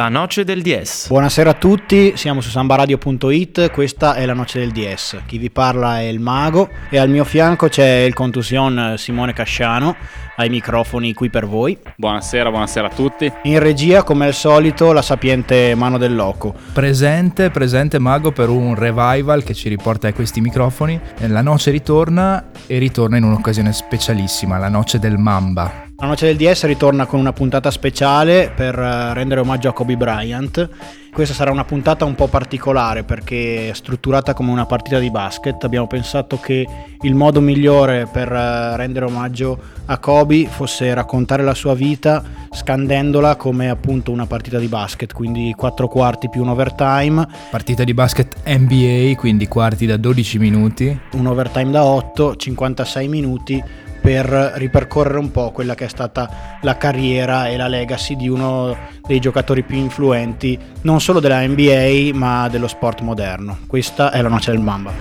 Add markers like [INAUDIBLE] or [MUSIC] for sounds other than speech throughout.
La Noce del DS. Buonasera a tutti, siamo su sambaradio.it, questa è La Noce del DS. Chi vi parla è il Mago e al mio fianco c'è il contusion Simone Casciano, ai microfoni qui per voi. Buonasera, buonasera a tutti. In regia, come al solito, la sapiente mano del loco. Presente, presente Mago per un revival che ci riporta a questi microfoni. La Noce ritorna e ritorna in un'occasione specialissima, la Noce del Mamba. La Noce del DS ritorna con una puntata speciale per eh, rendere omaggio a Kobe Bryant. Questa sarà una puntata un po' particolare perché è strutturata come una partita di basket. Abbiamo pensato che il modo migliore per eh, rendere omaggio a Kobe fosse raccontare la sua vita scandendola come appunto una partita di basket, quindi 4 quarti più un overtime. Partita di basket NBA, quindi quarti da 12 minuti. Un overtime da 8, 56 minuti per ripercorrere un po' quella che è stata la carriera e la legacy di uno dei giocatori più influenti non solo della NBA ma dello sport moderno. Questa è la noce del Mamba.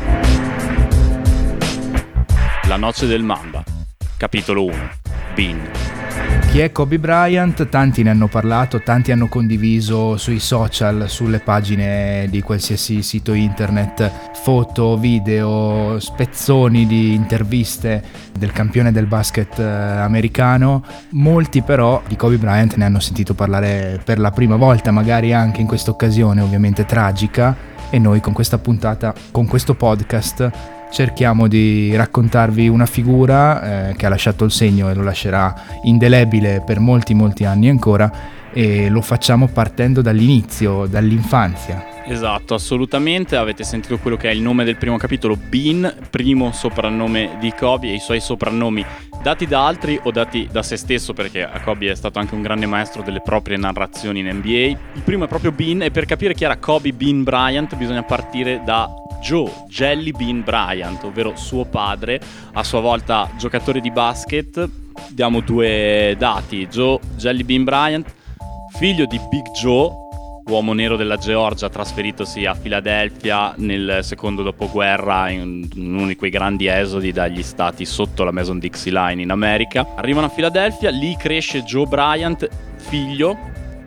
La noce del Mamba, capitolo 1. Bean. Chi è Kobe Bryant? Tanti ne hanno parlato, tanti hanno condiviso sui social, sulle pagine di qualsiasi sito internet, foto, video, spezzoni di interviste del campione del basket eh, americano. Molti però di Kobe Bryant ne hanno sentito parlare per la prima volta, magari anche in questa occasione ovviamente tragica, e noi con questa puntata, con questo podcast, cerchiamo di raccontarvi una figura eh, che ha lasciato il segno e lo lascerà indelebile per molti molti anni ancora e lo facciamo partendo dall'inizio, dall'infanzia. Esatto, assolutamente. Avete sentito quello che è il nome del primo capitolo, Bean, primo soprannome di Kobe e i suoi soprannomi dati da altri o dati da se stesso, perché Kobe è stato anche un grande maestro delle proprie narrazioni in NBA. Il primo è proprio Bean e per capire chi era Kobe Bean Bryant bisogna partire da Joe Jelly Bean Bryant, ovvero suo padre, a sua volta giocatore di basket. Diamo due dati. Joe Jelly Bean Bryant, figlio di Big Joe, uomo nero della Georgia, trasferitosi a Filadelfia nel secondo dopoguerra in uno di quei grandi esodi dagli stati sotto la Mason Dixie Line in America. Arrivano a Filadelfia, lì cresce Joe Bryant, figlio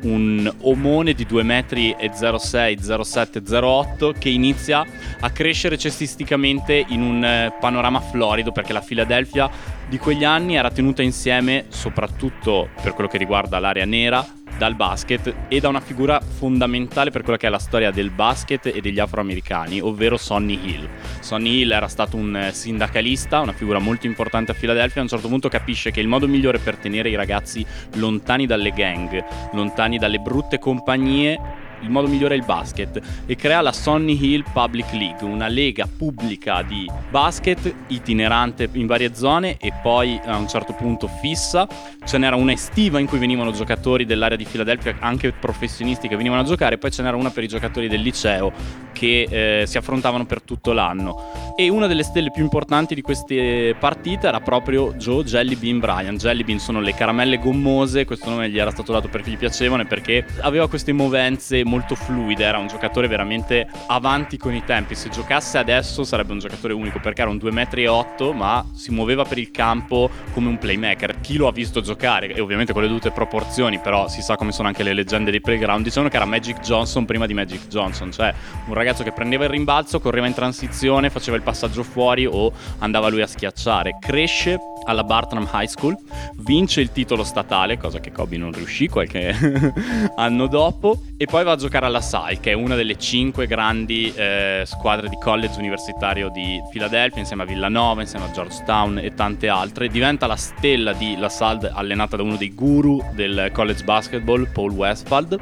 un omone di 2 metri e 06, 07, 08 che inizia a crescere cestisticamente in un eh, panorama florido perché la Philadelphia di quegli anni era tenuta insieme soprattutto per quello che riguarda l'area nera dal basket e da una figura fondamentale per quella che è la storia del basket e degli afroamericani, ovvero Sonny Hill. Sonny Hill era stato un eh, sindacalista, una figura molto importante a Filadelfia, a un certo punto capisce che il modo migliore per tenere i ragazzi lontani dalle gang, lontani dalle brutte compagnie, il modo migliore è il basket e crea la Sonny Hill Public League, una lega pubblica di basket itinerante in varie zone e poi a un certo punto fissa. Ce n'era una estiva in cui venivano giocatori dell'area di Filadelfia, anche professionisti che venivano a giocare, poi ce n'era una per i giocatori del liceo che eh, si affrontavano per tutto l'anno. E una delle stelle più importanti di queste partite era proprio Joe Jelly Bean Bryan. Jelly Bean sono le caramelle gommose, questo nome gli era stato dato perché gli piacevano e perché aveva queste movenze molto fluide, era un giocatore veramente avanti con i tempi. Se giocasse adesso sarebbe un giocatore unico perché era un 2,8 m, ma si muoveva per il campo come un playmaker. Chi lo ha visto giocare, e ovviamente con le dovute proporzioni, però si sa come sono anche le leggende dei playground, dicevano che era Magic Johnson prima di Magic Johnson, cioè un ragazzo che prendeva il rimbalzo, correva in transizione, faceva il passaggio fuori o andava lui a schiacciare. Cresce alla Bartram High School, vince il titolo statale, cosa che Kobe non riuscì qualche [LAUGHS] anno dopo, e poi va a giocare alla SAI, che è una delle cinque grandi eh, squadre di college universitario di Philadelphia, insieme a Villanova, insieme a Georgetown e tante altre. Diventa la stella di La Salle, allenata da uno dei guru del college basketball, Paul Westphal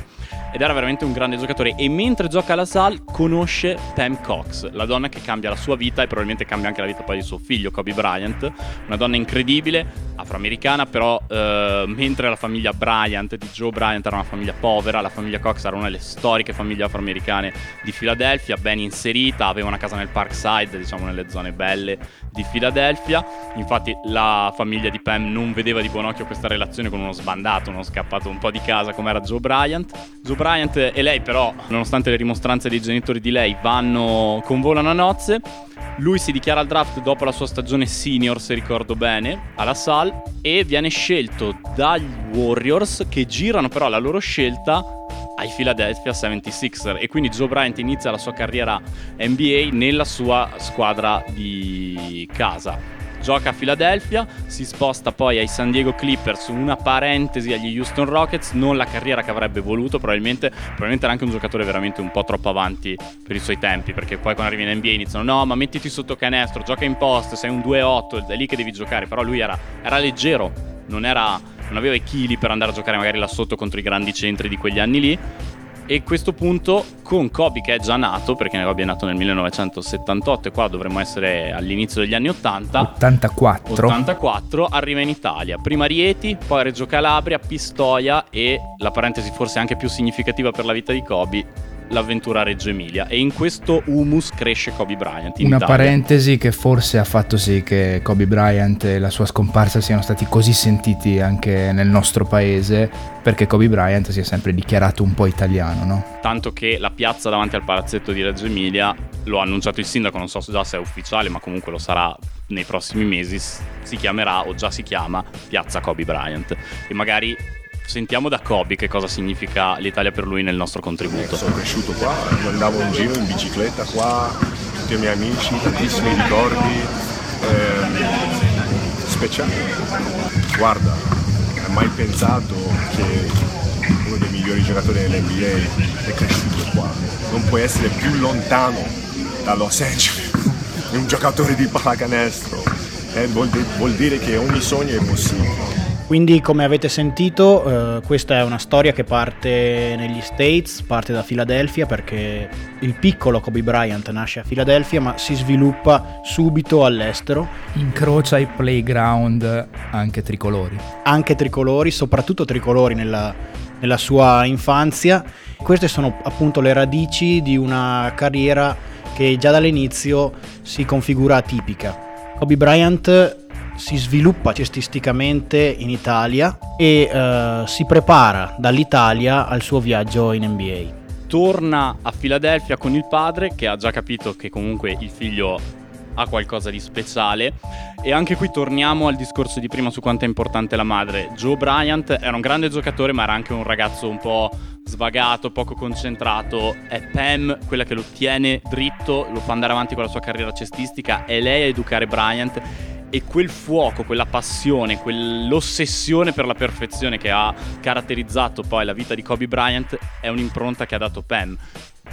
ed era veramente un grande giocatore e mentre gioca alla Salle conosce Pam Cox, la donna che cambia la sua vita e probabilmente cambia anche la vita poi di suo figlio Kobe Bryant, una donna incredibile, afroamericana, però eh, mentre la famiglia Bryant di Joe Bryant era una famiglia povera, la famiglia Cox era una delle storiche famiglie afroamericane di Filadelfia, ben inserita, aveva una casa nel Parkside, diciamo nelle zone belle di Filadelfia. Infatti la famiglia di Pam non vedeva di buon occhio questa relazione con uno sbandato, uno scappato un po' di casa come era Joe Bryant. Joe Bryant e lei però, nonostante le rimostranze dei genitori di lei, vanno, convolano a nozze. Lui si dichiara al draft dopo la sua stagione senior, se ricordo bene, alla Sal e viene scelto dagli Warriors che girano però la loro scelta ai Philadelphia 76er e quindi Joe Bryant inizia la sua carriera NBA nella sua squadra di casa gioca a Philadelphia, si sposta poi ai San Diego Clippers, una parentesi agli Houston Rockets, non la carriera che avrebbe voluto, probabilmente, probabilmente era anche un giocatore veramente un po' troppo avanti per i suoi tempi, perché poi quando arrivi in NBA iniziano no ma mettiti sotto canestro, gioca in post, sei un 2-8, è lì che devi giocare, però lui era, era leggero, non, era, non aveva i chili per andare a giocare magari là sotto contro i grandi centri di quegli anni lì e a questo punto con Kobe che è già nato, perché Kobe è nato nel 1978 e qua dovremmo essere all'inizio degli anni 80. 84. 84 arriva in Italia, prima Rieti, poi Reggio Calabria, Pistoia e la parentesi forse anche più significativa per la vita di Kobe, l'avventura Reggio Emilia e in questo humus cresce Kobe Bryant. Una Italia. parentesi che forse ha fatto sì che Kobe Bryant e la sua scomparsa siano stati così sentiti anche nel nostro paese perché Kobe Bryant si è sempre dichiarato un po' italiano, no? Tanto che la piazza davanti al palazzetto di Reggio Emilia, lo ha annunciato il sindaco, non so già se è ufficiale, ma comunque lo sarà nei prossimi mesi, si chiamerà o già si chiama Piazza Kobe Bryant. E magari Sentiamo da Kobe che cosa significa l'Italia per lui nel nostro contributo. sono cresciuto qua, andavo in giro in bicicletta qua, tutti i miei amici, tantissimi ricordi eh, speciali. Guarda, hai mai pensato che uno dei migliori giocatori dell'NBA è cresciuto qua? Non puoi essere più lontano da Los Angeles di [LAUGHS] un giocatore di pallacanestro. Eh, vuol dire che ogni sogno è possibile. Quindi come avete sentito eh, questa è una storia che parte negli States, parte da Filadelfia perché il piccolo Kobe Bryant nasce a Filadelfia ma si sviluppa subito all'estero. Incrocia i playground anche tricolori. Anche tricolori, soprattutto tricolori nella, nella sua infanzia. Queste sono appunto le radici di una carriera che già dall'inizio si configura atipica. Kobe Bryant si sviluppa cestisticamente in Italia e eh, si prepara dall'Italia al suo viaggio in NBA. Torna a Filadelfia con il padre che ha già capito che comunque il figlio ha qualcosa di speciale e anche qui torniamo al discorso di prima su quanto è importante la madre. Joe Bryant era un grande giocatore ma era anche un ragazzo un po' svagato, poco concentrato. È Pam quella che lo tiene dritto, lo fa andare avanti con la sua carriera cestistica, è lei a educare Bryant e quel fuoco, quella passione, quell'ossessione per la perfezione che ha caratterizzato poi la vita di Kobe Bryant è un'impronta che ha dato Pam.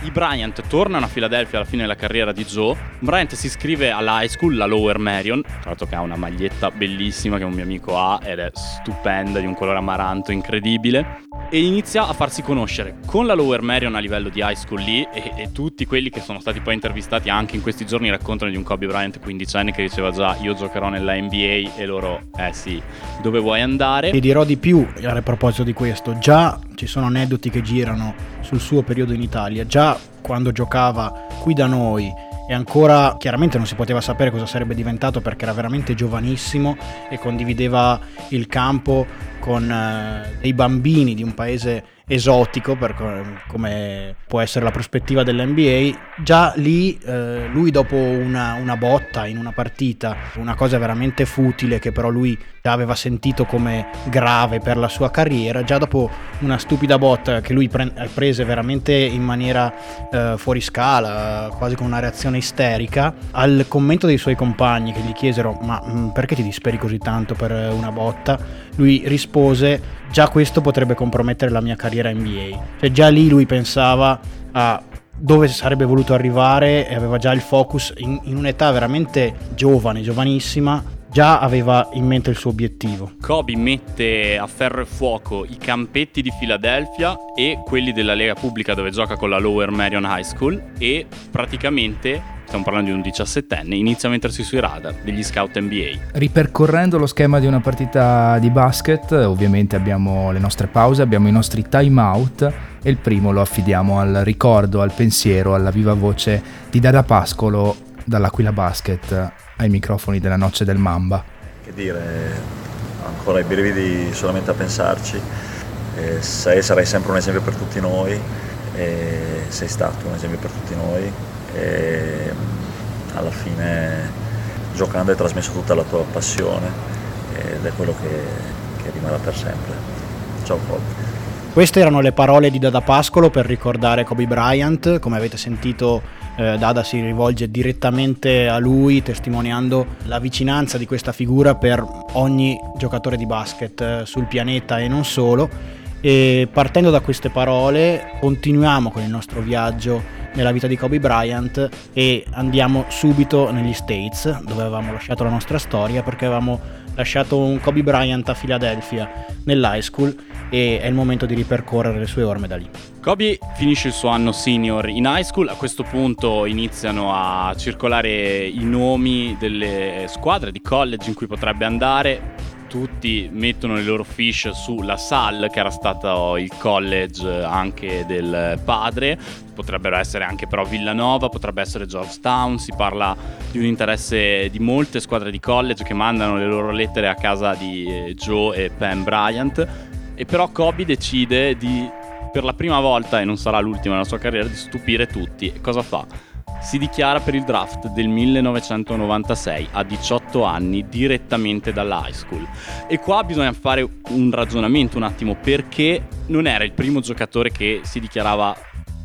I Bryant tornano a Filadelfia alla fine della carriera di Joe. Bryant si iscrive alla high school, la Lower Marion, tra l'altro che ha una maglietta bellissima che un mio amico ha ed è stupenda, di un colore amaranto incredibile. E inizia a farsi conoscere con la Lower Marion a livello di high school lì e, e, tutti quelli che sono stati poi intervistati anche in questi giorni raccontano di un Kobe Bryant 15 anni che diceva già io giocherò nella NBA e loro eh sì dove vuoi andare? Ti dirò di più a proposito di questo. Già ci sono aneddoti che girano sul suo periodo in Italia. Già quando giocava qui da noi e ancora chiaramente non si poteva sapere cosa sarebbe diventato perché era veramente giovanissimo e condivideva il campo con eh, dei bambini di un paese esotico per come può essere la prospettiva dell'NBA, già lì eh, lui dopo una, una, botta in una partita, una cosa veramente futile che però lui già aveva sentito come grave per la sua carriera, già dopo una stupida botta che lui pre- prese veramente in maniera eh, fuori scala, quasi con una reazione isterica, al commento dei suoi compagni che gli chiesero ma mh, perché ti disperi così tanto per una botta? Lui rispose già questo potrebbe compromettere la mia carriera NBA. Cioè già lì lui pensava a dove sarebbe voluto arrivare e aveva già il focus in, in un'età veramente giovane, giovanissima, già aveva in mente il suo obiettivo. Kobe mette a ferro e fuoco i campetti di Philadelphia e quelli della Lega Pubblica dove gioca con la Lower Marion High School e praticamente stiamo parlando di un 17enne, inizia a mettersi sui radar degli scout NBA. Ripercorrendo lo schema di una partita di basket, ovviamente abbiamo le nostre pause, abbiamo i nostri time out e il primo lo affidiamo al ricordo, al pensiero, alla viva voce di Dada Pascolo dall'Aquila Basket ai microfoni della Noce del Mamba. Che dire, ancora i brividi solamente a pensarci, eh, sei, sarai sempre un esempio per tutti noi, eh, sei stato un esempio per tutti noi e alla fine giocando hai trasmesso tutta la tua passione ed è quello che, che rimarrà per sempre. Ciao Bob. Queste erano le parole di Dada Pascolo per ricordare Kobe Bryant, come avete sentito eh, Dada si rivolge direttamente a lui testimoniando la vicinanza di questa figura per ogni giocatore di basket eh, sul pianeta e non solo. E partendo da queste parole continuiamo con il nostro viaggio nella vita di Kobe Bryant e andiamo subito negli States dove avevamo lasciato la nostra storia perché avevamo lasciato un Kobe Bryant a Philadelphia nell'high school e è il momento di ripercorrere le sue orme da lì. Kobe finisce il suo anno senior in high school, a questo punto iniziano a circolare i nomi delle squadre di college in cui potrebbe andare. Tutti mettono le loro fish sulla Salle, che era stato il college anche del padre, potrebbero essere anche però Villanova, potrebbe essere Georgetown, si parla di un interesse di molte squadre di college che mandano le loro lettere a casa di Joe e Pam Bryant e però Kobe decide di, per la prima volta, e non sarà l'ultima nella sua carriera, di stupire tutti. Cosa fa? Si dichiara per il draft del 1996 a 18 anni direttamente dall'high school. E qua bisogna fare un ragionamento un attimo perché non era il primo giocatore che si dichiarava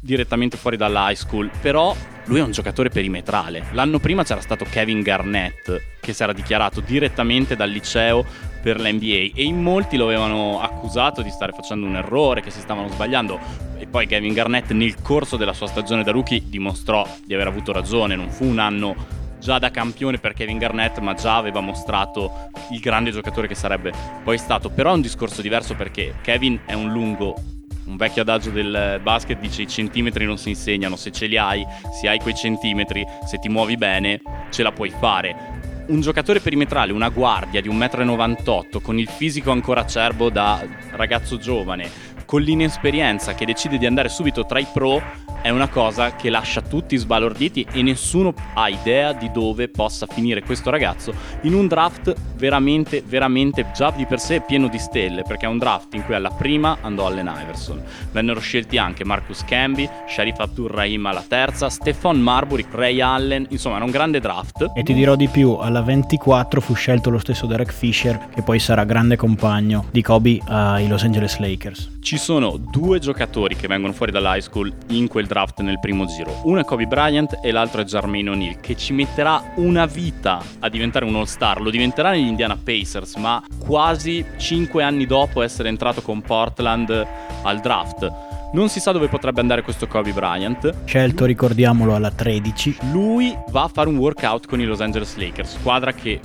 direttamente fuori dall'high school, però lui è un giocatore perimetrale. L'anno prima c'era stato Kevin Garnett che si era dichiarato direttamente dal liceo per l'NBA e in molti lo avevano accusato di stare facendo un errore, che si stavano sbagliando e poi Kevin Garnett nel corso della sua stagione da rookie dimostrò di aver avuto ragione, non fu un anno già da campione per Kevin Garnett, ma già aveva mostrato il grande giocatore che sarebbe poi stato. Però è un discorso diverso perché Kevin è un lungo un vecchio adagio del basket dice i centimetri non si insegnano, se ce li hai, se hai quei centimetri, se ti muovi bene, ce la puoi fare. Un giocatore perimetrale, una guardia di 1,98 m con il fisico ancora acerbo da ragazzo giovane, con l'inesperienza che decide di andare subito tra i pro, è una cosa che lascia tutti sbalorditi e nessuno ha idea di dove possa finire questo ragazzo in un draft veramente, veramente già di per sé pieno di stelle, perché è un draft in cui alla prima andò Allen Iverson. Vennero scelti anche Marcus Camby, Sharif Abdur-Rahim alla terza, Stefan Marbury, Ray Allen, insomma era un grande draft. E ti dirò di più, alla 24 fu scelto lo stesso Derek Fisher, che poi sarà grande compagno di Kobe ai Los Angeles Lakers. Ci sono due giocatori che vengono fuori dall'high school in quel draft nel primo giro. Uno è Kobe Bryant e l'altro è Jermaine O'Neal, che ci metterà una vita a diventare un all-star. Lo diventerà negli Indiana Pacers, ma quasi 5 anni dopo essere entrato con Portland al draft. Non si sa dove potrebbe andare questo Kobe Bryant. Scelto, ricordiamolo, alla 13. Lui va a fare un workout con i Los Angeles Lakers, squadra che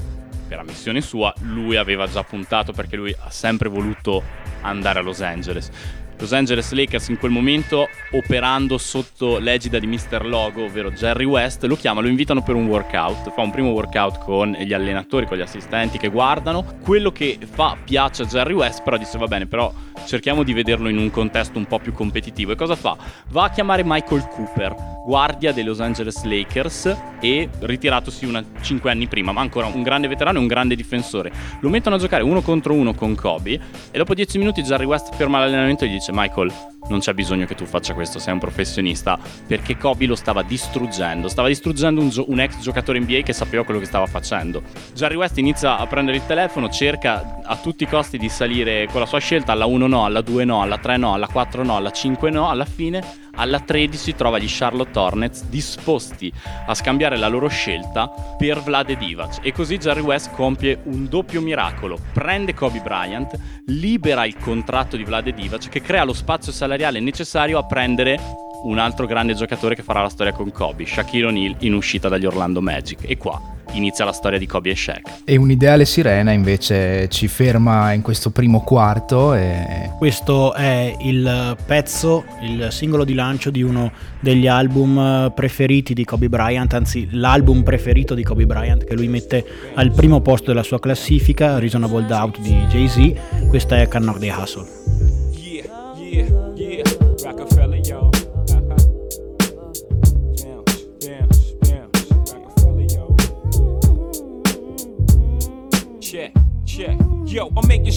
per ammissione sua lui aveva già puntato perché lui ha sempre voluto andare a Los Angeles. Los Angeles Lakers in quel momento operando sotto l'egida di Mr. Logo, ovvero Jerry West, lo chiama, lo invitano per un workout, fa un primo workout con gli allenatori, con gli assistenti che guardano. Quello che fa piace a Jerry West, però disse va bene, però cerchiamo di vederlo in un contesto un po' più competitivo. E cosa fa? Va a chiamare Michael Cooper, guardia dei Los Angeles Lakers e ritiratosi una 5 anni prima, ma ancora un grande veterano e un grande difensore. Lo mettono a giocare uno contro uno con Kobe e dopo 10 minuti Jerry West ferma l'allenamento e gli dice Michael non c'è bisogno che tu faccia questo, sei un professionista, perché Kobe lo stava distruggendo, stava distruggendo un, gio- un, ex giocatore NBA che sapeva quello che stava facendo. Jerry West inizia a prendere il telefono, cerca a tutti i costi di salire con la sua scelta, alla 1 no, alla 2 no, alla 3 no, alla 4 no, alla 5 no, alla fine alla 13 trova gli Charlotte Hornets disposti a scambiare la loro scelta per Vlade Divac. E così Jerry West compie un doppio miracolo, prende Kobe Bryant, libera il contratto di Vlade Divac che crea lo spazio salariale necessario a prendere un altro grande giocatore che farà la storia con Kobe, Shaquille O'Neal in uscita dagli Orlando Magic e qua inizia la storia di Kobe e Shaq. E un'ideale sirena invece ci ferma in questo primo quarto. E... Questo è il pezzo, il singolo di lancio di uno degli album preferiti di Kobe Bryant, anzi l'album preferito di Kobe Bryant che lui mette al primo posto della sua classifica, Reasonable Doubt di Jay-Z. Questa è Cannot the Hustle.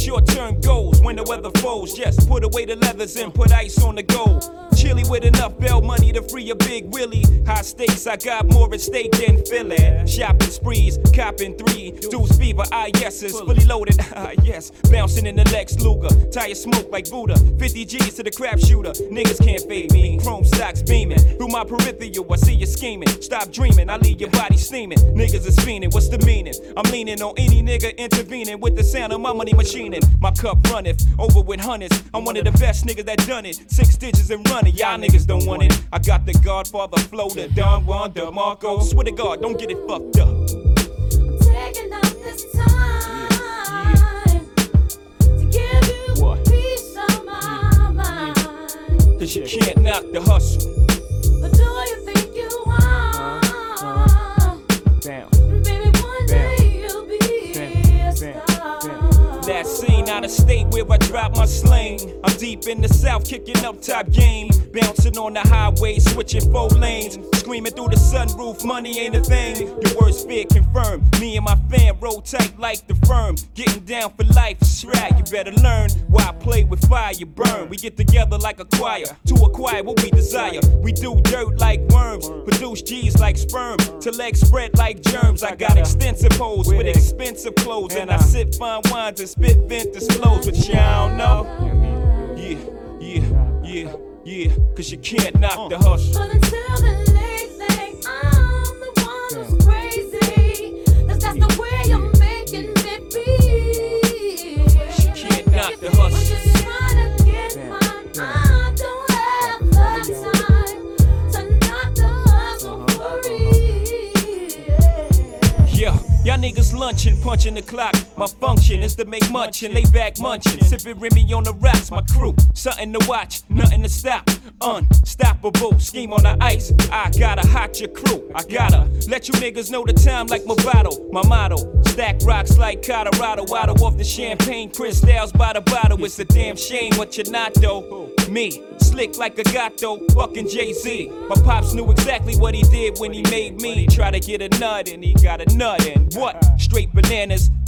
Short term goals when the weather falls. Yes, put away the leathers and put ice on the gold. Chill Philly with enough bail money to free a big Willie. High stakes, I got more at stake than Philly. Shopping sprees, copping three. Dudes fever, ah yeses, fully loaded, [LAUGHS] ah yes. Bouncing in the Lex Luger, tire smoke like Buddha. 50 G's to the crap shooter, niggas can't fade me. Chrome stocks beaming through my peripheral. I see you scheming. Stop dreaming, I leave your body steaming. Niggas is fiending, what's the meaning? I'm leaning on any nigga intervening with the sound of my money machining. My cup runneth over with hundreds. I'm one of the best niggas that done it. Six digits and running, y'all niggas don't want it. I got the Godfather flow, the Don Juan, the Marco. Swear to God, don't get it fucked up. I'm taking up this time to give you peace of my. Mm. Cause you can't knock the hustle. State where I drop my sling. I'm deep in the south, kicking up top game. Bouncing on the highway, switching four lanes. Screaming through the sunroof, money ain't a thing. Your worst fear confirmed. Me and my fam roll tight like the firm. Getting down for life, right. You better learn why I play with fire, you burn. We get together like a choir to acquire what we desire. We do dirt like worms, produce G's like sperm. To legs spread like germs. I got extensive holes with expensive clothes. And I sip fine wines and spit vintage flows, but y'all don't know. Yeah, yeah, yeah, yeah. Cause you can't knock the hustle. Niggas lunching, punching the clock. My function is to make munchin', lay back munchin', sipping Remy on the rocks. My crew, something to watch, nothing to stop. Unstoppable, scheme on the ice. I gotta hot your crew. I gotta let you niggas know the time like Movado. My motto, stack rocks like Colorado. Out off the champagne, crystals by the bottle. It's a damn shame what you're not though. Me, slick like a gato, fucking Jay Z. My pops knew exactly what he did when he made me. Try to get a nut and he got a nut and what? Straight bananas,